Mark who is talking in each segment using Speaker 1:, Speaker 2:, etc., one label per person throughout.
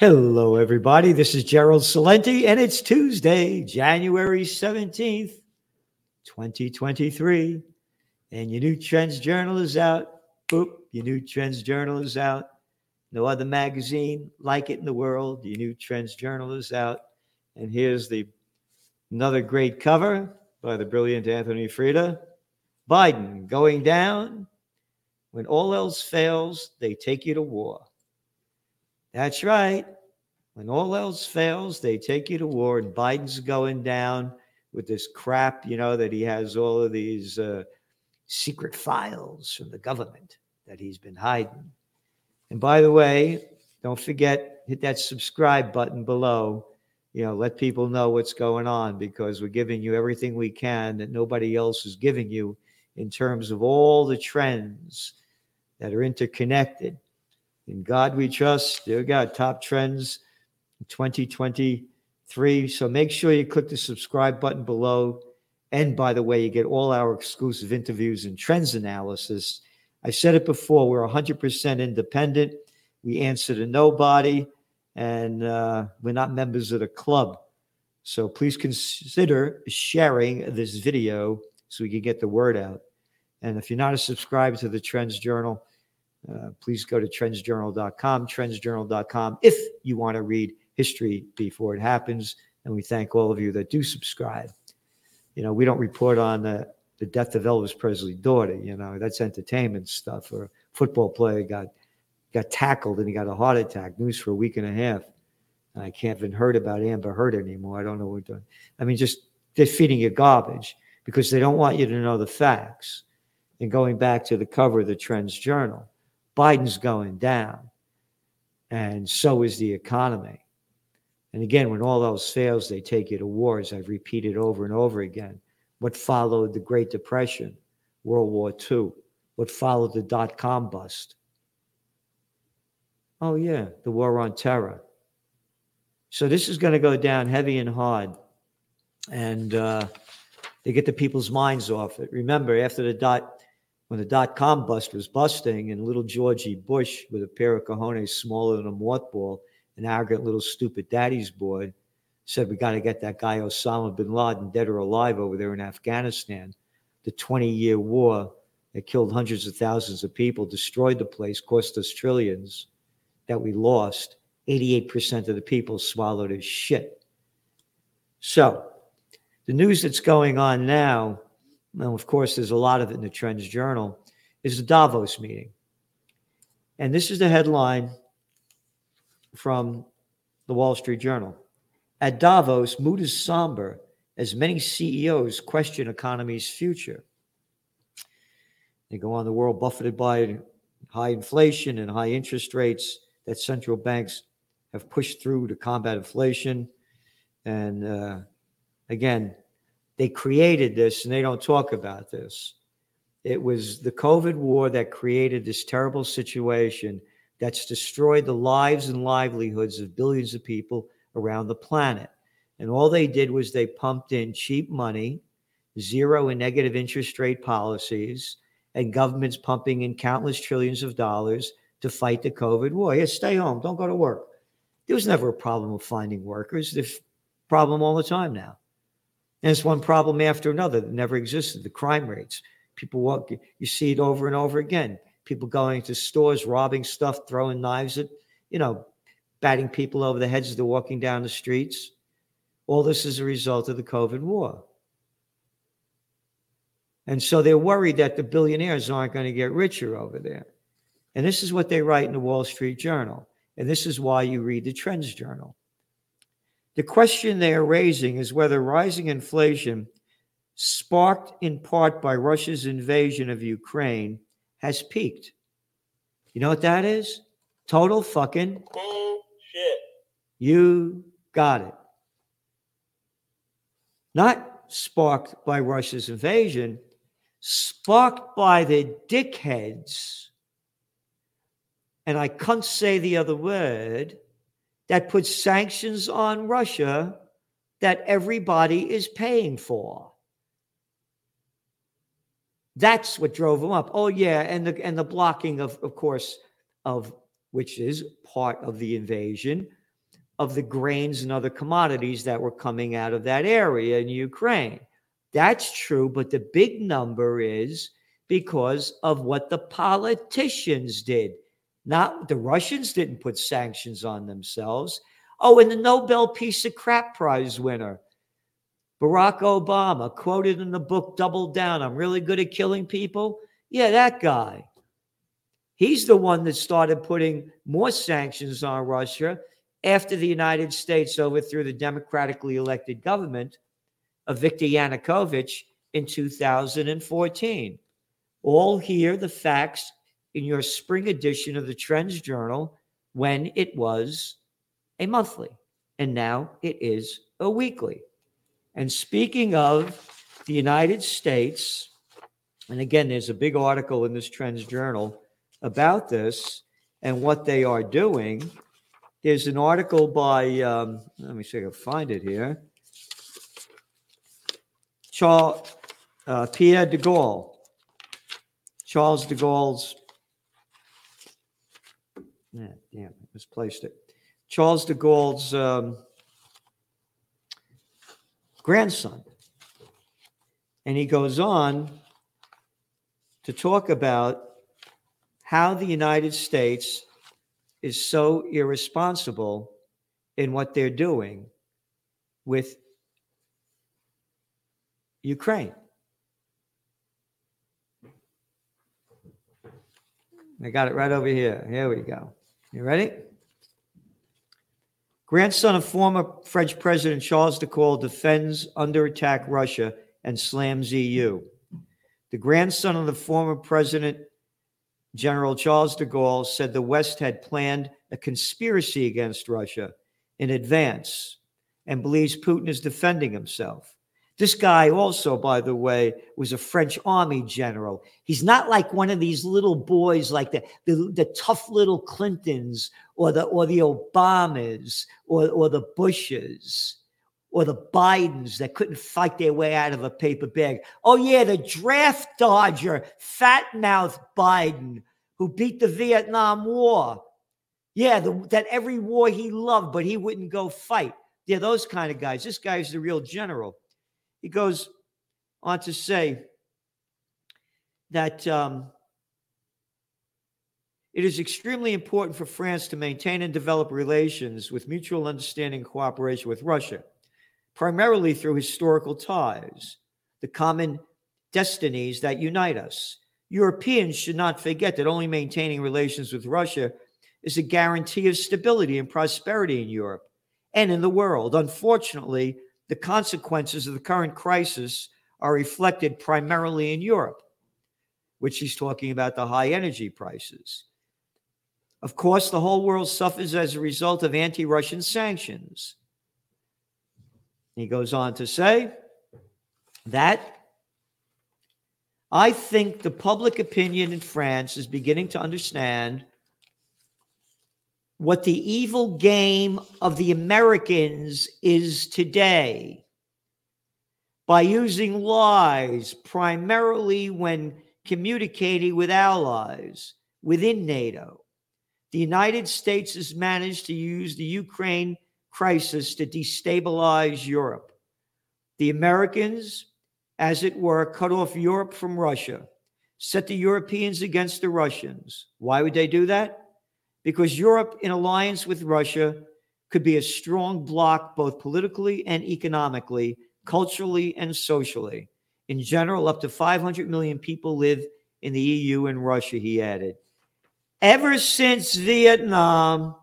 Speaker 1: Hello, everybody. This is Gerald Celente, and it's Tuesday, January 17th, 2023. And your new Trends Journal is out. Boop, your new Trends Journal is out. No other magazine like it in the world. Your new Trends Journal is out. And here's the another great cover by the brilliant Anthony Freda. Biden going down. When all else fails, they take you to war. That's right. When all else fails, they take you to war, and Biden's going down with this crap, you know, that he has all of these uh, secret files from the government that he's been hiding. And by the way, don't forget, hit that subscribe button below. You know, let people know what's going on because we're giving you everything we can that nobody else is giving you in terms of all the trends that are interconnected in God we trust. Dear God, top trends 2023. So make sure you click the subscribe button below. And by the way, you get all our exclusive interviews and trends analysis. I said it before, we're 100% independent. We answer to nobody, and uh, we're not members of the club. So please consider sharing this video so we can get the word out. And if you're not a subscriber to the Trends Journal, uh, please go to trendsjournal.com, trendsjournal.com, if you want to read history before it happens. And we thank all of you that do subscribe. You know, we don't report on the, the death of Elvis Presley's daughter. You know, that's entertainment stuff. Or a football player got got tackled and he got a heart attack. News for a week and a half. I can't even heard about Amber Heard anymore. I don't know what doing. I mean, just they're feeding you garbage because they don't want you to know the facts. And going back to the cover of the Trends Journal, Biden's going down, and so is the economy. And again, when all else fails, they take you to war, as I've repeated over and over again. What followed the Great Depression, World War II? What followed the dot com bust? Oh, yeah, the war on terror. So this is going to go down heavy and hard. And uh, they get the people's minds off it. Remember, after the dot when the dot com bust was busting and little Georgie Bush with a pair of cojones smaller than a mothball, an arrogant little stupid daddy's boy, said, We got to get that guy Osama bin Laden dead or alive over there in Afghanistan. The 20 year war that killed hundreds of thousands of people, destroyed the place, cost us trillions that we lost. 88% of the people swallowed as shit. So, the news that's going on now now, of course, there's a lot of it in the Trends Journal, is the Davos meeting. And this is the headline from the Wall Street Journal. At Davos, mood is somber as many CEOs question economy's future. They go on the world buffeted by high inflation and high interest rates that central banks have pushed through to combat inflation. And uh, again, they created this and they don't talk about this. It was the COVID war that created this terrible situation that's destroyed the lives and livelihoods of billions of people around the planet. And all they did was they pumped in cheap money, zero and negative interest rate policies, and governments pumping in countless trillions of dollars to fight the COVID war. Yeah, stay home, don't go to work. There was never a problem of finding workers. A problem all the time now. And it's one problem after another that never existed the crime rates. People walk, you see it over and over again. People going to stores, robbing stuff, throwing knives at, you know, batting people over the heads as they're walking down the streets. All this is a result of the COVID war. And so they're worried that the billionaires aren't going to get richer over there. And this is what they write in the Wall Street Journal. And this is why you read the Trends Journal. The question they are raising is whether rising inflation, sparked in part by Russia's invasion of Ukraine, has peaked. You know what that is? Total fucking
Speaker 2: bullshit.
Speaker 1: You got it. Not sparked by Russia's invasion, sparked by the dickheads, and I can't say the other word that puts sanctions on Russia that everybody is paying for. That's what drove them up. Oh yeah, and the and the blocking of, of course, of which is part of the invasion of the grains and other commodities that were coming out of that area in Ukraine. That's true, but the big number is because of what the politicians did. Not the Russians didn't put sanctions on themselves. Oh, and the Nobel Peace of Crap Prize winner, Barack Obama, quoted in the book Double Down, I'm really good at killing people. Yeah, that guy. He's the one that started putting more sanctions on Russia after the United States overthrew the democratically elected government of Viktor Yanukovych in 2014. All here the facts in your spring edition of the Trends Journal when it was a monthly, and now it is a weekly. And speaking of the United States, and again, there's a big article in this Trends Journal about this and what they are doing. There's an article by, um, let me see if I can find it here. Charles, uh, Pierre de Gaulle, Charles de Gaulle's, yeah, damn, I misplaced it. Charles de Gaulle's um, grandson. And he goes on to talk about how the United States is so irresponsible in what they're doing with Ukraine. I got it right over here. Here we go. You ready? Grandson of former French President Charles de Gaulle defends under attack Russia and slams EU. The grandson of the former President General Charles de Gaulle said the West had planned a conspiracy against Russia in advance and believes Putin is defending himself. This guy, also, by the way, was a French army general. He's not like one of these little boys, like the, the, the tough little Clintons or the or the Obamas or, or the Bushes or the Bidens that couldn't fight their way out of a paper bag. Oh, yeah, the draft dodger, fat mouth Biden, who beat the Vietnam War. Yeah, the, that every war he loved, but he wouldn't go fight. Yeah, those kind of guys. This guy's the real general. He goes on to say that um, it is extremely important for France to maintain and develop relations with mutual understanding and cooperation with Russia primarily through historical ties, the common destinies that unite us. Europeans should not forget that only maintaining relations with Russia is a guarantee of stability and prosperity in Europe and in the world. Unfortunately, the consequences of the current crisis are reflected primarily in Europe, which he's talking about the high energy prices. Of course, the whole world suffers as a result of anti Russian sanctions. He goes on to say that I think the public opinion in France is beginning to understand what the evil game of the Americans is today by using lies primarily when communicating with allies within NATO. The United States has managed to use the Ukraine crisis to destabilize Europe. The Americans, as it were, cut off Europe from Russia, set the Europeans against the Russians. Why would they do that? Because Europe, in alliance with Russia, could be a strong bloc both politically and economically, culturally and socially. In general, up to 500 million people live in the EU and Russia, he added. Ever since Vietnam,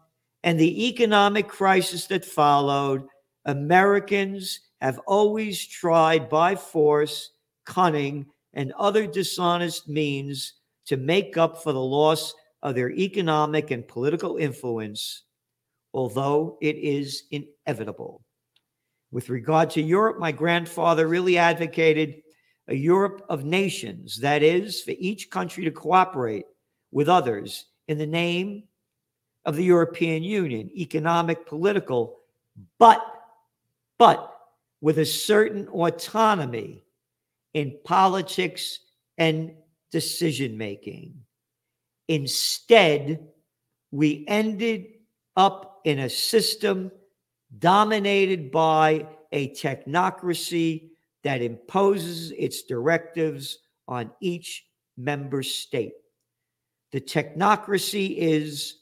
Speaker 1: and the economic crisis that followed, Americans have always tried by force, cunning, and other dishonest means to make up for the loss of their economic and political influence, although it is inevitable. With regard to Europe, my grandfather really advocated a Europe of nations, that is, for each country to cooperate with others in the name of the European Union, economic, political, but, but with a certain autonomy in politics and decision making. Instead, we ended up in a system dominated by a technocracy that imposes its directives on each member state. The technocracy is,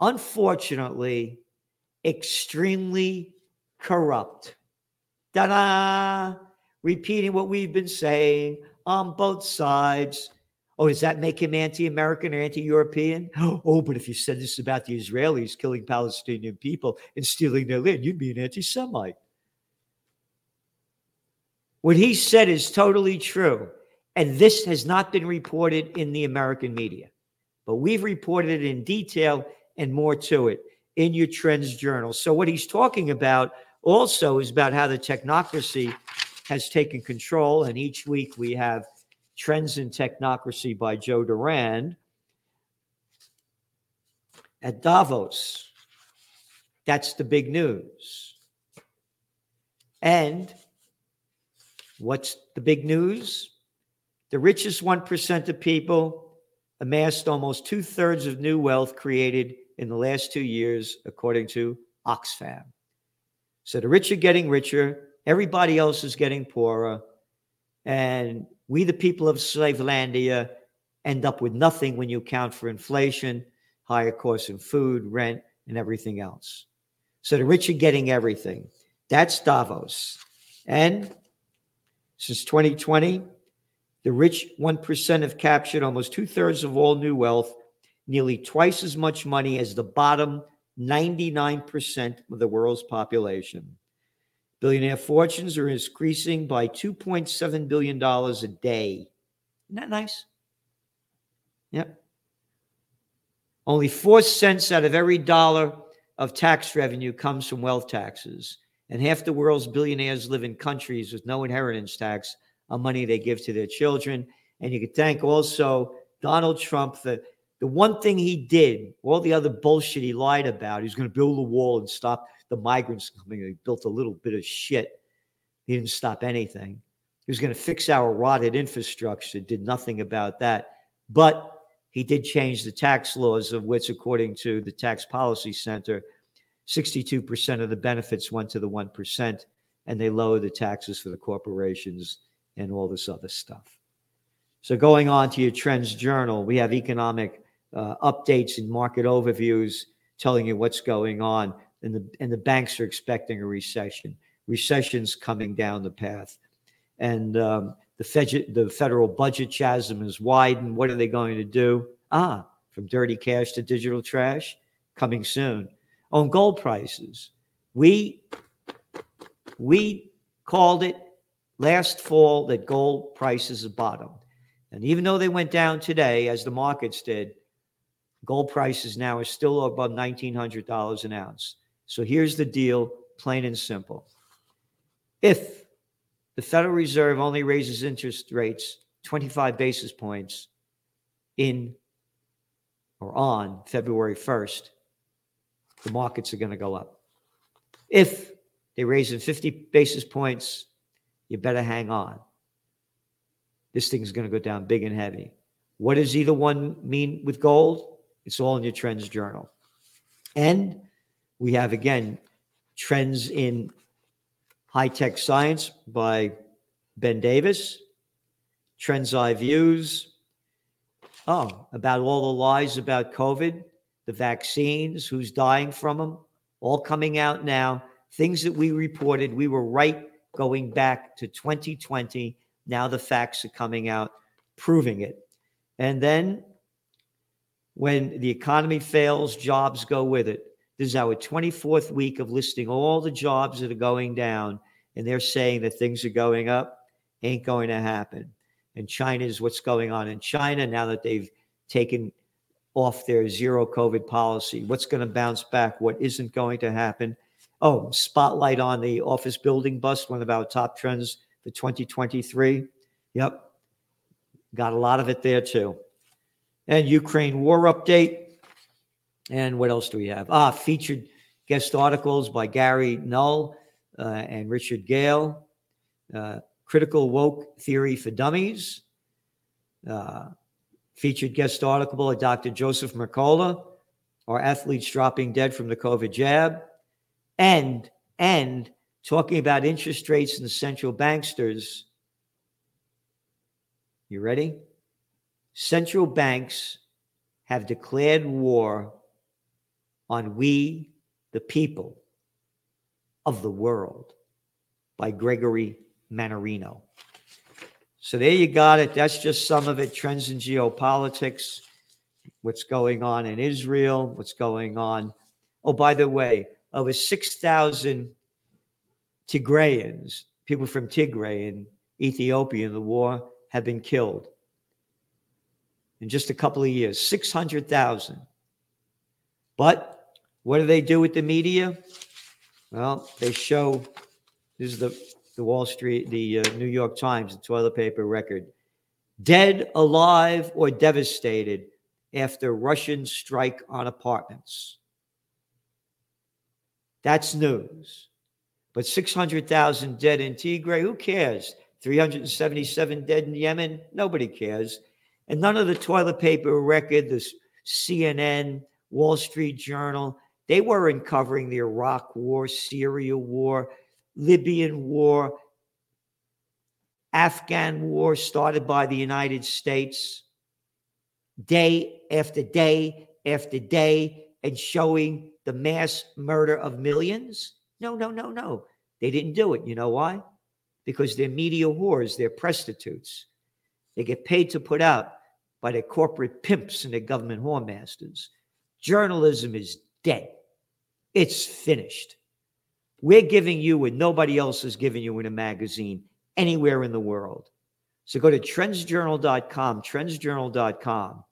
Speaker 1: unfortunately, extremely corrupt. Ta da! Repeating what we've been saying on both sides. Oh, does that make him anti American or anti European? Oh, but if you said this about the Israelis killing Palestinian people and stealing their land, you'd be an anti Semite. What he said is totally true. And this has not been reported in the American media, but we've reported it in detail and more to it in your Trends Journal. So, what he's talking about also is about how the technocracy has taken control. And each week we have Trends in Technocracy by Joe Durand at Davos. That's the big news. And what's the big news? The richest 1% of people amassed almost two thirds of new wealth created in the last two years, according to Oxfam. So the rich are getting richer, everybody else is getting poorer, and we, the people of Slavelandia, end up with nothing when you account for inflation, higher costs in food, rent, and everything else. So the rich are getting everything. That's Davos. And since 2020, the rich 1% have captured almost two thirds of all new wealth, nearly twice as much money as the bottom 99% of the world's population. Billionaire fortunes are increasing by $2.7 billion a day. Isn't that nice? Yep. Only four cents out of every dollar of tax revenue comes from wealth taxes. And half the world's billionaires live in countries with no inheritance tax on money they give to their children. And you could thank also Donald Trump the the one thing he did, all the other bullshit he lied about, he's going to build a wall and stop the migrants coming. He built a little bit of shit. He didn't stop anything. He was going to fix our rotted infrastructure, did nothing about that. But he did change the tax laws, of which, according to the Tax Policy Center, 62% of the benefits went to the 1%, and they lowered the taxes for the corporations and all this other stuff. So, going on to your Trends Journal, we have economic uh, updates and market overviews telling you what's going on. And the, and the banks are expecting a recession. Recession's coming down the path. And um, the, fed, the federal budget chasm is widened. What are they going to do? Ah, from dirty cash to digital trash, coming soon. On gold prices, we we called it last fall that gold prices have bottomed. And even though they went down today, as the markets did, Gold prices now are still above $1,900 an ounce. So here's the deal, plain and simple. If the Federal Reserve only raises interest rates 25 basis points in or on February 1st, the markets are going to go up. If they raise it 50 basis points, you better hang on. This thing's going to go down big and heavy. What does either one mean with gold? It's all in your trends journal. And we have again trends in high tech science by Ben Davis, Trends I Views. Oh, about all the lies about COVID, the vaccines, who's dying from them, all coming out now. Things that we reported, we were right going back to 2020. Now the facts are coming out proving it. And then when the economy fails, jobs go with it. This is our 24th week of listing all the jobs that are going down, and they're saying that things are going up. Ain't going to happen. And China is what's going on in China now that they've taken off their zero COVID policy. What's going to bounce back? What isn't going to happen? Oh, spotlight on the office building bust, one of our top trends for 2023. Yep. Got a lot of it there too and Ukraine war update. And what else do we have? Ah, featured guest articles by Gary Null uh, and Richard Gale. Uh, critical woke theory for dummies. Uh, featured guest article by Dr. Joseph Mercola. Are athletes dropping dead from the COVID jab? And, and talking about interest rates and central banksters. You ready? Central banks have declared war on we, the people of the world, by Gregory Mannarino. So there you got it. That's just some of it. Trends in geopolitics, what's going on in Israel, what's going on. Oh, by the way, over 6,000 Tigrayans, people from Tigray in Ethiopia in the war, have been killed in just a couple of years 600,000. But what do they do with the media? Well, they show this is the, the Wall Street, the uh, New York Times, the toilet paper record dead, alive, or devastated after Russian strike on apartments. That's news. But 600,000 dead in Tigray, who cares? 377 dead in Yemen, nobody cares. And none of the toilet paper record, the CNN, Wall Street Journal, they weren't covering the Iraq War, Syria War, Libyan War, Afghan War started by the United States day after day after day and showing the mass murder of millions? No, no, no, no. They didn't do it. You know why? Because they're media whores, they're prostitutes. They get paid to put out by their corporate pimps and their government whoremasters. Journalism is dead. It's finished. We're giving you what nobody else is giving you in a magazine anywhere in the world. So go to trendsjournal.com, trendsjournal.com,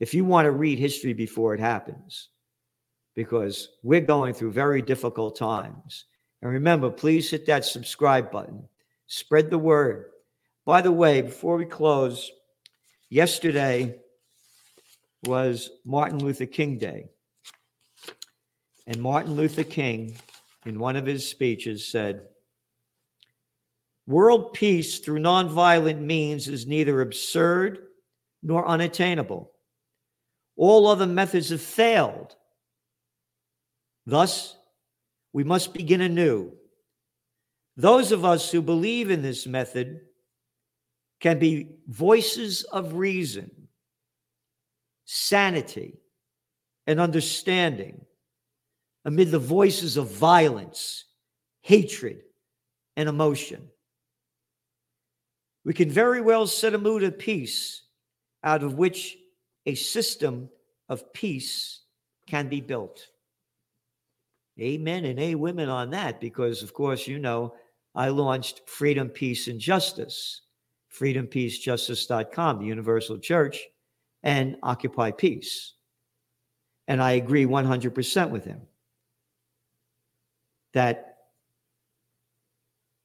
Speaker 1: if you want to read history before it happens, because we're going through very difficult times. And remember, please hit that subscribe button, spread the word. By the way, before we close, yesterday was Martin Luther King Day. And Martin Luther King, in one of his speeches, said, World peace through nonviolent means is neither absurd nor unattainable. All other methods have failed. Thus, we must begin anew. Those of us who believe in this method can be voices of reason, sanity, and understanding amid the voices of violence, hatred, and emotion. We can very well set a mood of peace out of which a system of peace can be built. Amen and a women on that, because of course, you know, I launched Freedom, Peace, and Justice, freedompeacejustice.com, the Universal Church, and Occupy Peace. And I agree 100% with him that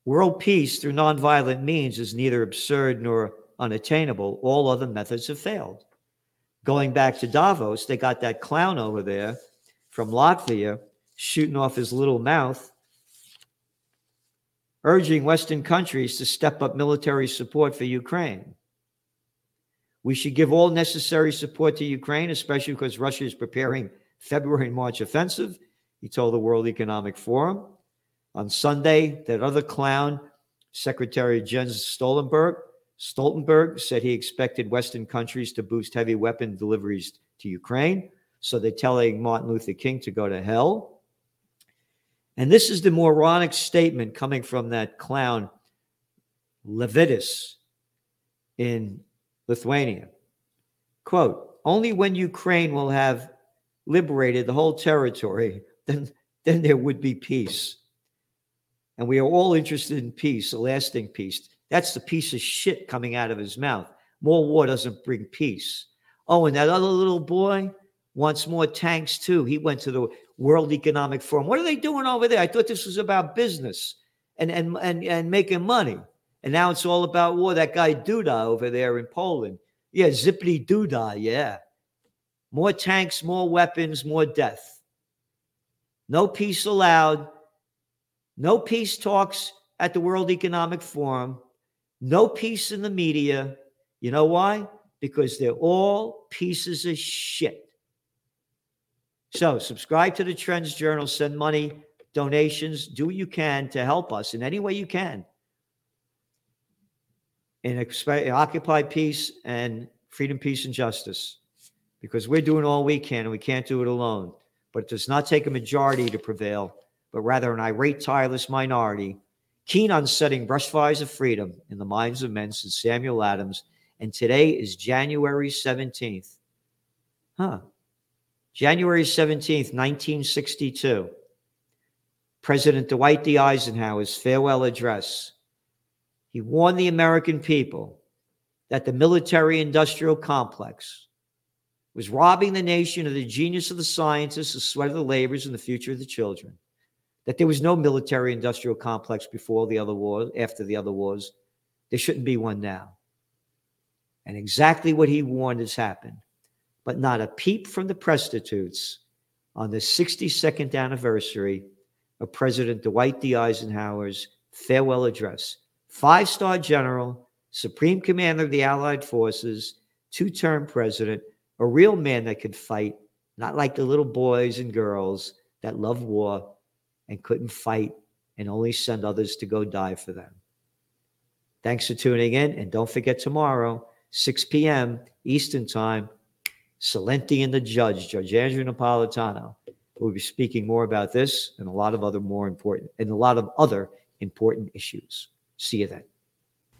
Speaker 1: world peace through nonviolent means is neither absurd nor unattainable. All other methods have failed. Going back to Davos, they got that clown over there from Latvia shooting off his little mouth, urging Western countries to step up military support for Ukraine. We should give all necessary support to Ukraine, especially because Russia is preparing February and March offensive he told the World Economic Forum. On Sunday, that other clown, Secretary Jens Stoltenberg, Stoltenberg said he expected Western countries to boost heavy weapon deliveries to Ukraine. So they're telling Martin Luther King to go to hell. And this is the moronic statement coming from that clown, Levitas, in Lithuania. Quote, only when Ukraine will have liberated the whole territory then, then there would be peace. And we are all interested in peace, a lasting peace. That's the piece of shit coming out of his mouth. More war doesn't bring peace. Oh, and that other little boy wants more tanks too. He went to the World Economic Forum. What are they doing over there? I thought this was about business and and and, and making money. And now it's all about war. That guy Duda over there in Poland. Yeah, zippity Duda. Yeah. More tanks, more weapons, more death. No peace allowed. No peace talks at the World Economic Forum. No peace in the media. You know why? Because they're all pieces of shit. So, subscribe to the Trends Journal, send money donations. Do what you can to help us in any way you can in expe- Occupy Peace and Freedom, Peace, and Justice because we're doing all we can and we can't do it alone. But it does not take a majority to prevail, but rather an irate, tireless minority, keen on setting brushfires of freedom in the minds of men since Samuel Adams. And today is January 17th. Huh. January 17th, 1962. President Dwight D. Eisenhower's farewell address. He warned the American people that the military industrial complex was robbing the nation of the genius of the scientists, the sweat of the labors, and the future of the children. That there was no military industrial complex before the other wars, after the other wars. There shouldn't be one now. And exactly what he warned has happened. But not a peep from the prostitutes on the 62nd anniversary of President Dwight D. Eisenhower's farewell address. Five star general, supreme commander of the Allied forces, two term president, a real man that could fight, not like the little boys and girls that love war and couldn't fight and only send others to go die for them. Thanks for tuning in. And don't forget tomorrow, 6 p.m. Eastern Time, Celente and the Judge, Judge Andrew Napolitano, will be speaking more about this and a lot of other more important and a lot of other important issues. See you then.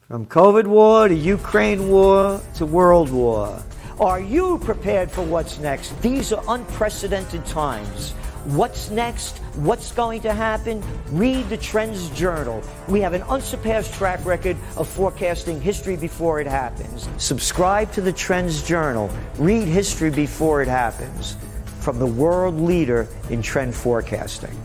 Speaker 1: From COVID war to Ukraine war to world war. Are you prepared for what's next? These are unprecedented times. What's next? What's going to happen? Read the Trends Journal. We have an unsurpassed track record of forecasting history before it happens. Subscribe to the Trends Journal. Read history before it happens from the world leader in trend forecasting.